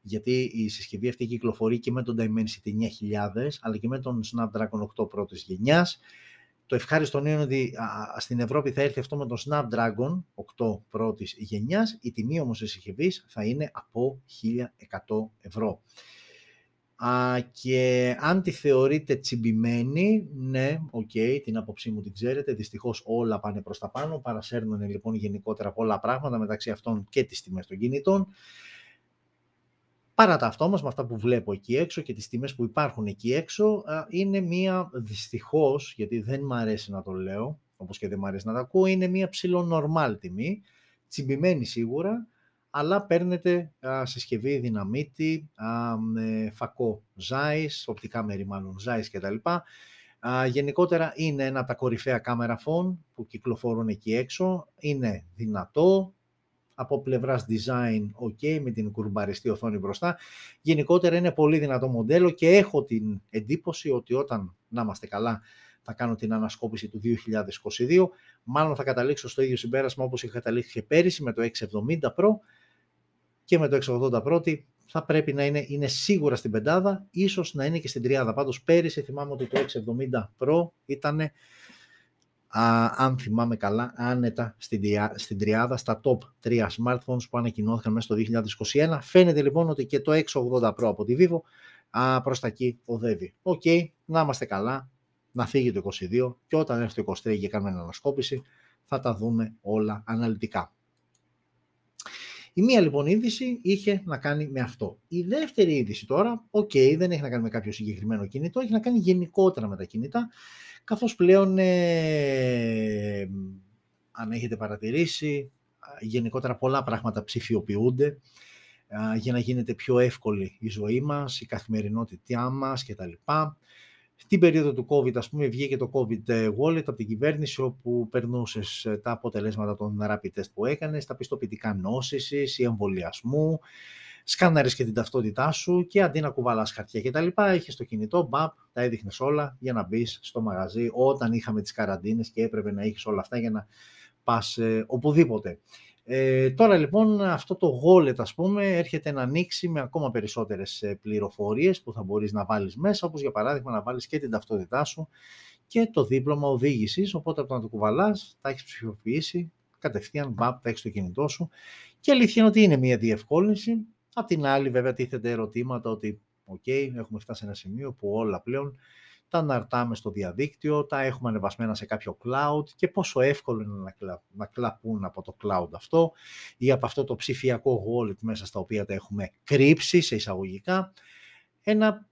γιατί η συσκευή αυτή κυκλοφορεί και με τον Dimensity 9000, αλλά και με τον Snapdragon 8 πρώτης γενιάς. Το ευχάριστο είναι ότι στην Ευρώπη θα έρθει αυτό με τον Snapdragon 8 πρώτης γενιάς, η τιμή όμως της συσκευής θα είναι από 1100 ευρώ. Α, και αν τη θεωρείτε τσιμπημένη, ναι, okay, την άποψή μου την ξέρετε. Δυστυχώς όλα πάνε προς τα πάνω. Παρασέρνουν λοιπόν γενικότερα πολλά πράγματα μεταξύ αυτών και τις τιμές των κινητών. Παρά ταύτα όμως, με αυτά που βλέπω εκεί έξω και τις τιμές που υπάρχουν εκεί έξω, είναι μία δυστυχώς, γιατί δεν μου αρέσει να το λέω, όπως και δεν μου αρέσει να τα ακούω, είναι μία ψιλοτίμια, τσιμπημένη σίγουρα, αλλά παίρνετε α, συσκευή δυναμίτη, α, με φακό Zeiss, οπτικά μέρη μάλλον Zeiss κτλ. Α, γενικότερα είναι ένα από τα κορυφαία κάμερα phone που κυκλοφορούν εκεί έξω. Είναι δυνατό, από πλευράς design ok, με την κουρμπαριστή οθόνη μπροστά. Γενικότερα είναι πολύ δυνατό μοντέλο και έχω την εντύπωση ότι όταν, να είμαστε καλά, θα κάνω την ανασκόπηση του 2022, μάλλον θα καταλήξω στο ίδιο συμπέρασμα όπως είχα καταλήξει και πέρυσι με το X70 Pro, και με το 680 πρώτη θα πρέπει να είναι, είναι σίγουρα στην πεντάδα, ίσως να είναι και στην τριάδα. Πάντως πέρυσι θυμάμαι ότι το X70 Pro ήταν, αν θυμάμαι καλά, άνετα στην, στην τριάδα, στα top 3 smartphones που ανακοινώθηκαν μέσα στο 2021. Φαίνεται λοιπόν ότι και το X80 Pro από τη Vivo α, προς τα εκεί οδεύει. Okay, να είμαστε καλά, να φύγει το 22 και όταν έρθει το 23 και κάνουμε ανασκόπηση θα τα δούμε όλα αναλυτικά. Η μία λοιπόν είδηση είχε να κάνει με αυτό. Η δεύτερη είδηση τώρα, okay, δεν έχει να κάνει με κάποιο συγκεκριμένο κινητό, έχει να κάνει γενικότερα με τα κινητά, καθώς πλέον, ε, αν έχετε παρατηρήσει, γενικότερα πολλά πράγματα ψηφιοποιούνται για να γίνεται πιο εύκολη η ζωή μας, η καθημερινότητά μας κτλ. Στην περίοδο του COVID, ας πούμε, βγήκε το COVID ε, Wallet από την κυβέρνηση, όπου περνούσες ε, τα αποτελέσματα των rapid test που έκανες, τα πιστοποιητικά νόσησης ή εμβολιασμού, σκάναρες και την ταυτότητά σου και αντί να κουβαλάς χαρτιά και τα λοιπά, είχες το κινητό, μπαπ, τα έδειχνες όλα για να μπεις στο μαγαζί όταν είχαμε τις καραντίνες και έπρεπε να έχεις όλα αυτά για να πας ε, οπουδήποτε. Ε, τώρα λοιπόν αυτό το wallet ας πούμε έρχεται να ανοίξει με ακόμα περισσότερες ε, πληροφορίες που θα μπορείς να βάλεις μέσα, όπως για παράδειγμα να βάλεις και την ταυτότητά σου και το δίπλωμα οδήγησης, οπότε από το να το κουβαλάς θα έχεις ψηφιοποιήσει κατευθείαν, μπαπ, θα έχεις το κινητό σου και αλήθεια είναι ότι είναι μια διευκόλυνση. Απ' την άλλη βέβαια τίθεται ερωτήματα ότι okay, έχουμε φτάσει σε ένα σημείο που όλα πλέον τα αναρτάμε στο διαδίκτυο, τα έχουμε ανεβασμένα σε κάποιο cloud και πόσο εύκολο είναι να, κλα... να κλαπούν από το cloud αυτό ή από αυτό το ψηφιακό wallet μέσα στα οποία τα έχουμε κρύψει σε εισαγωγικά. Ένα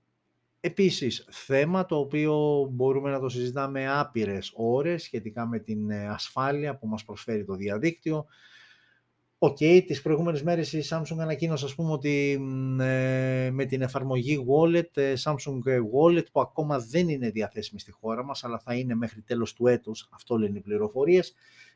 επίσης θέμα το οποίο μπορούμε να το συζητάμε άπειρες ώρες σχετικά με την ε, ασφάλεια που μας προσφέρει το διαδίκτυο, okay, τις προηγούμενες μέρες η Samsung ανακοίνωσε ας πούμε ότι ε, με την εφαρμογή Wallet, ε, Samsung Wallet που ακόμα δεν είναι διαθέσιμη στη χώρα μας αλλά θα είναι μέχρι τέλος του έτους, αυτό λένε οι πληροφορίες,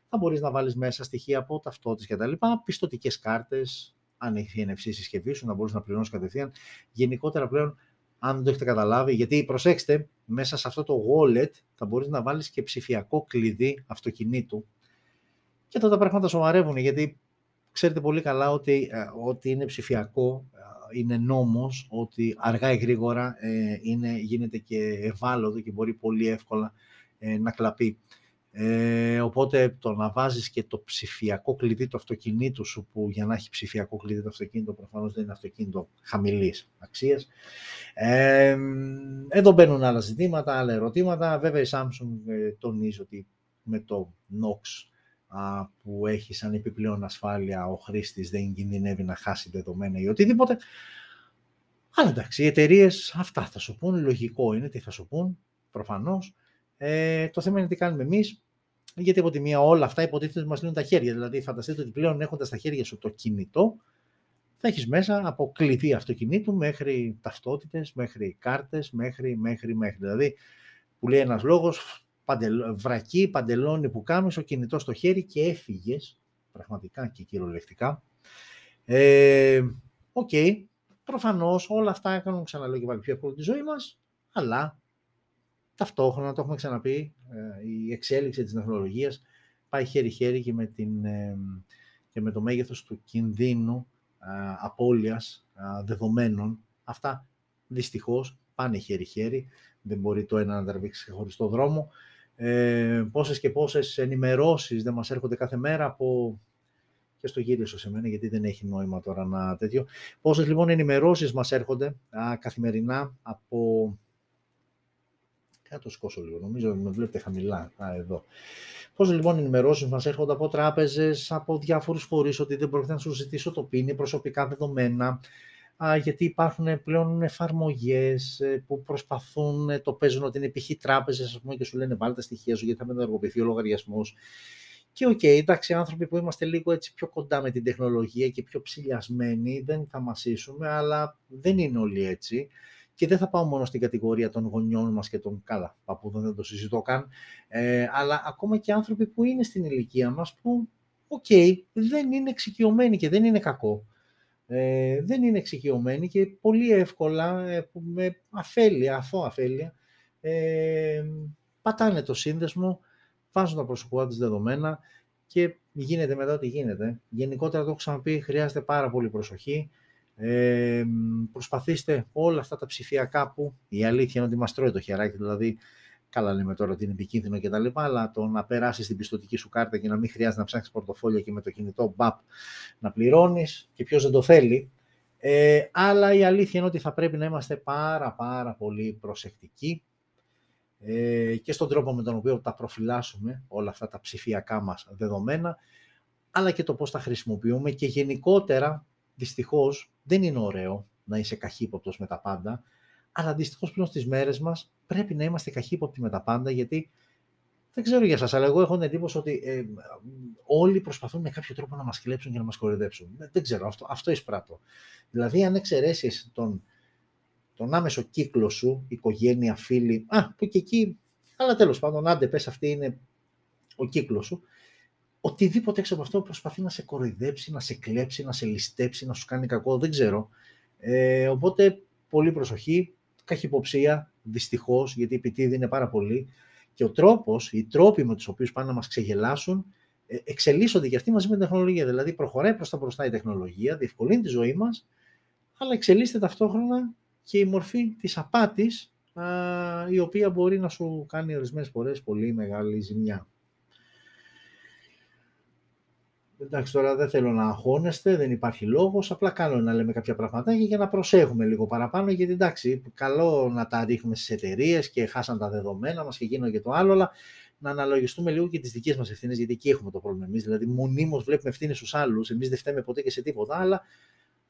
θα μπορείς να βάλεις μέσα στοιχεία από ταυτότητες και τα λοιπά, πιστωτικές κάρτες, αν έχει NFC συσκευή σου, να μπορείς να πληρώνεις κατευθείαν. Γενικότερα πλέον, αν δεν το έχετε καταλάβει, γιατί προσέξτε, μέσα σε αυτό το wallet θα μπορείς να βάλεις και ψηφιακό κλειδί αυτοκινήτου και τότε τα πράγματα σοβαρεύουν, γιατί ξέρετε πολύ καλά ότι, ε, ότι είναι ψηφιακό, ε, είναι νόμος, ότι αργά ή γρήγορα ε, είναι, γίνεται και ευάλωτο και μπορεί πολύ εύκολα να κλαπεί. Ε, οπότε το να βάζεις και το ψηφιακό κλειδί του αυτοκινήτου σου που για να έχει ψηφιακό κλειδί το αυτοκίνητο προφανώς δεν είναι αυτοκίνητο χαμηλής αξίας. Ε, εδώ μπαίνουν άλλα ζητήματα, άλλα ερωτήματα. Βέβαια η Samsung τονίζει ότι με το NOx που έχει σαν επιπλέον ασφάλεια ο χρήστης δεν κινδυνεύει να χάσει δεδομένα ή οτιδήποτε. Αλλά εντάξει, οι εταιρείες αυτά θα σου πούν, λογικό είναι τι θα σου πούν, προφανώς. Ε, το θέμα είναι τι κάνουμε εμείς, γιατί από τη μία όλα αυτά υποτίθεται ότι μας λύνουν τα χέρια. Δηλαδή φανταστείτε ότι πλέον έχοντας στα χέρια σου το κινητό, θα έχεις μέσα από κλειδί αυτοκινήτου μέχρι ταυτότητες, μέχρι κάρτες, μέχρι, μέχρι, μέχρι. Δηλαδή, που λέει ένας λόγος, παντελ, βρακί, παντελόνι, πουκάμισο, κινητό στο χέρι και έφυγες, πραγματικά και κυριολεκτικά. Ε, okay. προφανώς όλα αυτά έκαναν ξαναλέω και πάλι πιο εύκολο τη ζωή μας, αλλά ταυτόχρονα, το έχουμε ξαναπεί, ε, η εξέλιξη της τεχνολογίας πάει χέρι-χέρι και με, την, ε, και με το μέγεθος του κινδύνου ε, απώλειας δεδομένων. Αυτά δυστυχώς πάνε χέρι-χέρι, δεν μπορεί το ένα να τραβήξει χωριστό δρόμο ε, πόσες και πόσες ενημερώσεις δεν μας έρχονται κάθε μέρα από και στο γύρισω σε μένα γιατί δεν έχει νόημα τώρα να τέτοιο. Πόσες λοιπόν ενημερώσεις μας έρχονται α, καθημερινά από... Κάτσε σηκώσω λίγο, νομίζω με βλέπετε χαμηλά, α, εδώ. Πόσες λοιπόν ενημερώσεις μας έρχονται από τράπεζες, από διάφορους φορείς, ότι δεν πρόκειται να σου ζητήσω το πίνι, προσωπικά δεδομένα, γιατί υπάρχουν πλέον εφαρμογές ε, που προσπαθούν, ε, το παίζουν ότι είναι π.χ. τράπεζες, ας πούμε, και σου λένε βάλτε τα στοιχεία σου γιατί θα απενεργοποιηθεί ο λογαριασμός. Και okay, εντάξει, άνθρωποι που είμαστε λίγο έτσι πιο κοντά με την τεχνολογία και πιο ψυλλιασμένοι, δεν θα μασήσουμε, αλλά δεν είναι όλοι έτσι. Και δεν θα πάω μόνο στην κατηγορία των γονιών μας και καλά, παππούδων, δεν το συζητώ καν, ε, αλλά ακόμα και άνθρωποι που είναι στην ηλικία μας που, okay, δεν είναι εξοικειωμένοι και δεν είναι κακό. Ε, δεν είναι εξοικειωμένοι και πολύ εύκολα, ε, με αφέλεια, αφό αφέλεια, ε, πατάνε το σύνδεσμο, βάζουν τα προσωπικά τους δεδομένα και γίνεται μετά ό,τι γίνεται. Γενικότερα το έχω ξαναπεί, χρειάζεται πάρα πολύ προσοχή. Ε, προσπαθήστε όλα αυτά τα ψηφιακά που η αλήθεια είναι ότι μας τρώει το χεράκι, δηλαδή καλά λέμε τώρα ότι είναι επικίνδυνο και τα λοιπά, αλλά το να περάσεις την πιστοτική σου κάρτα και να μην χρειάζεται να ψάξεις πορτοφόλια και με το κινητό μπαπ να πληρώνεις και ποιος δεν το θέλει. Ε, αλλά η αλήθεια είναι ότι θα πρέπει να είμαστε πάρα πάρα πολύ προσεκτικοί ε, και στον τρόπο με τον οποίο τα προφυλάσσουμε όλα αυτά τα ψηφιακά μας δεδομένα, αλλά και το πώς τα χρησιμοποιούμε και γενικότερα, δυστυχώς, δεν είναι ωραίο να είσαι καχύποπτος με τα πάντα, αλλά δυστυχώς πλέον στις μέρες μας πρέπει να είμαστε καχύποπτοι με τα πάντα, γιατί δεν ξέρω για σας, αλλά εγώ έχω την εντύπωση ότι ε, όλοι προσπαθούν με κάποιο τρόπο να μας κλέψουν και να μας κοροϊδέψουν. Δεν ξέρω, αυτό, αυτό εισπράττω. Δηλαδή, αν εξαιρέσεις τον τον άμεσο κύκλο σου, οικογένεια, φίλοι, α, που και εκεί, αλλά τέλος πάντων, άντε πες αυτή είναι ο κύκλος σου, οτιδήποτε έξω από αυτό προσπαθεί να σε κοροϊδέψει, να σε κλέψει, να σε ληστέψει, να σου κάνει κακό, δεν ξέρω. Ε, οπότε, πολύ προσοχή, καχυποψία, δυστυχώς, γιατί επιτίδη είναι πάρα πολύ, και ο τρόπος, οι τρόποι με τους οποίους πάνε να μας ξεγελάσουν, ε, εξελίσσονται και αυτοί μαζί με την τεχνολογία. Δηλαδή, προχωράει προς τα μπροστά η τεχνολογία, διευκολύνει τη ζωή μας, αλλά εξελίσσεται ταυτόχρονα και η μορφή της απάτης, η οποία μπορεί να σου κάνει ορισμένες φορές πολύ μεγάλη ζημιά. Εντάξει, τώρα δεν θέλω να αγχώνεστε, δεν υπάρχει λόγος, απλά κάνω να λέμε κάποια πραγματάκια για να προσέχουμε λίγο παραπάνω, γιατί εντάξει, καλό να τα ρίχνουμε στις εταιρείες και χάσαν τα δεδομένα μας και γίνονται και το άλλο, αλλά να αναλογιστούμε λίγο και τις δικές μας ευθύνες, γιατί εκεί έχουμε το πρόβλημα εμείς, δηλαδή μονίμως βλέπουμε ευθύνες στους άλλους, εμείς δεν φταίμε ποτέ και σε τίποτα, αλλά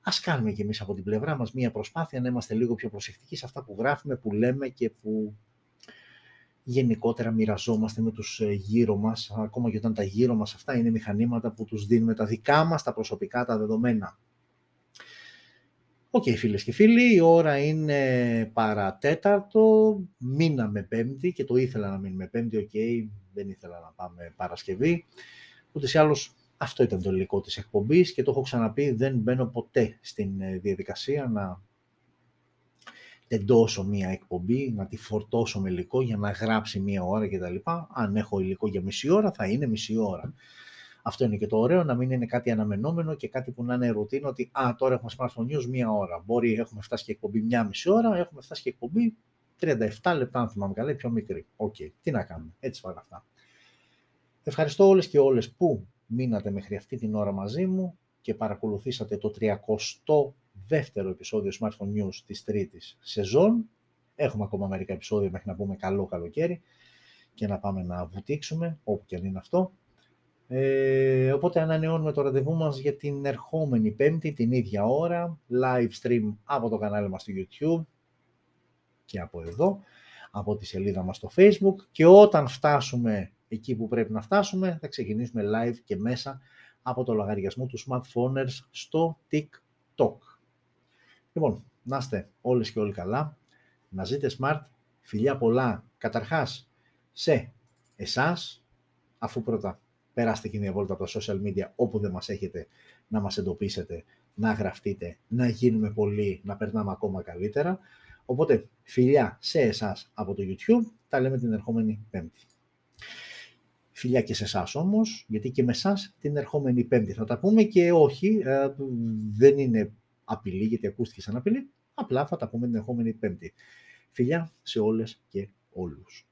ας κάνουμε κι εμείς από την πλευρά μας μία προσπάθεια να είμαστε λίγο πιο προσεκτικοί σε αυτά που γράφουμε, που λέμε και που γενικότερα μοιραζόμαστε με τους ε, γύρω μας, ακόμα και όταν τα γύρω μας αυτά είναι μηχανήματα που τους δίνουμε τα δικά μας, τα προσωπικά, τα δεδομένα. Okay, φίλες και φίλοι, η ώρα είναι παρά τέταρτο, μείναμε Πέμπτη και το ήθελα να μείνουμε Πέμπτη, okay, δεν ήθελα να πάμε Παρασκευή. Ούτως ή άλλως αυτό ήταν το υλικό της εκπομπής και το έχω ξαναπεί, δεν μπαίνω ποτέ στην ε, διαδικασία να τεντώσω μία εκπομπή, να τη φορτώσω με υλικό για να γράψει μία ώρα κτλ. Αν έχω υλικό για μισή ώρα, θα είναι μισή ώρα. Αυτό είναι και το ωραίο, να μην είναι κάτι αναμενόμενο και κάτι που να είναι ρουτίνα ότι «Α, τώρα έχουμε smartphone news μία ώρα». Μπορεί, έχουμε φτάσει και εκπομπή μία μισή ώρα, έχουμε φτάσει και εκπομπή 37 λεπτά, αν θυμάμαι καλά, πιο μικρή. Okay. τι να κάνουμε, έτσι πάνε αυτά. Ευχαριστώ όλες και όλες που μείνατε μέχρι αυτή την ώρα μαζί μου και παρακολουθήσατε το 32ο επεισόδιο Smartphone News της τρίτης σεζόν. Έχουμε ακόμα μερικά επεισόδια μέχρι να πούμε καλό καλοκαίρι και να πάμε να βουτήξουμε, όπου και αν είναι αυτό. Ε, οπότε ανανεώνουμε το ραντεβού μας για την ερχόμενη πέμπτη, την ίδια ώρα, live stream από το κανάλι μας στο YouTube και από εδώ, από τη σελίδα μας στο Facebook και όταν φτάσουμε εκεί που πρέπει να φτάσουμε, θα ξεκινήσουμε live και μέσα από το λογαριασμό του Smartphoners στο TikTok. Λοιπόν, να είστε όλες και όλοι καλά, να ζείτε smart, φιλιά πολλά, καταρχάς σε εσάς, αφού πρώτα περάστε και μια βόλτα από τα social media όπου δεν μας έχετε να μας εντοπίσετε, να γραφτείτε, να γίνουμε πολλοί, να περνάμε ακόμα καλύτερα. Οπότε, φιλιά σε εσάς από το YouTube, τα λέμε την ερχόμενη Πέμπτη. Φιλιά και σε εσάς όμως, γιατί και με εσάς την ερχόμενη Πέμπτη θα τα πούμε και όχι, ε, δεν είναι απειλή, γιατί ακούστηκε σαν απειλή. Απλά θα τα πούμε την ερχόμενη Πέμπτη. Φιλιά σε όλες και όλους.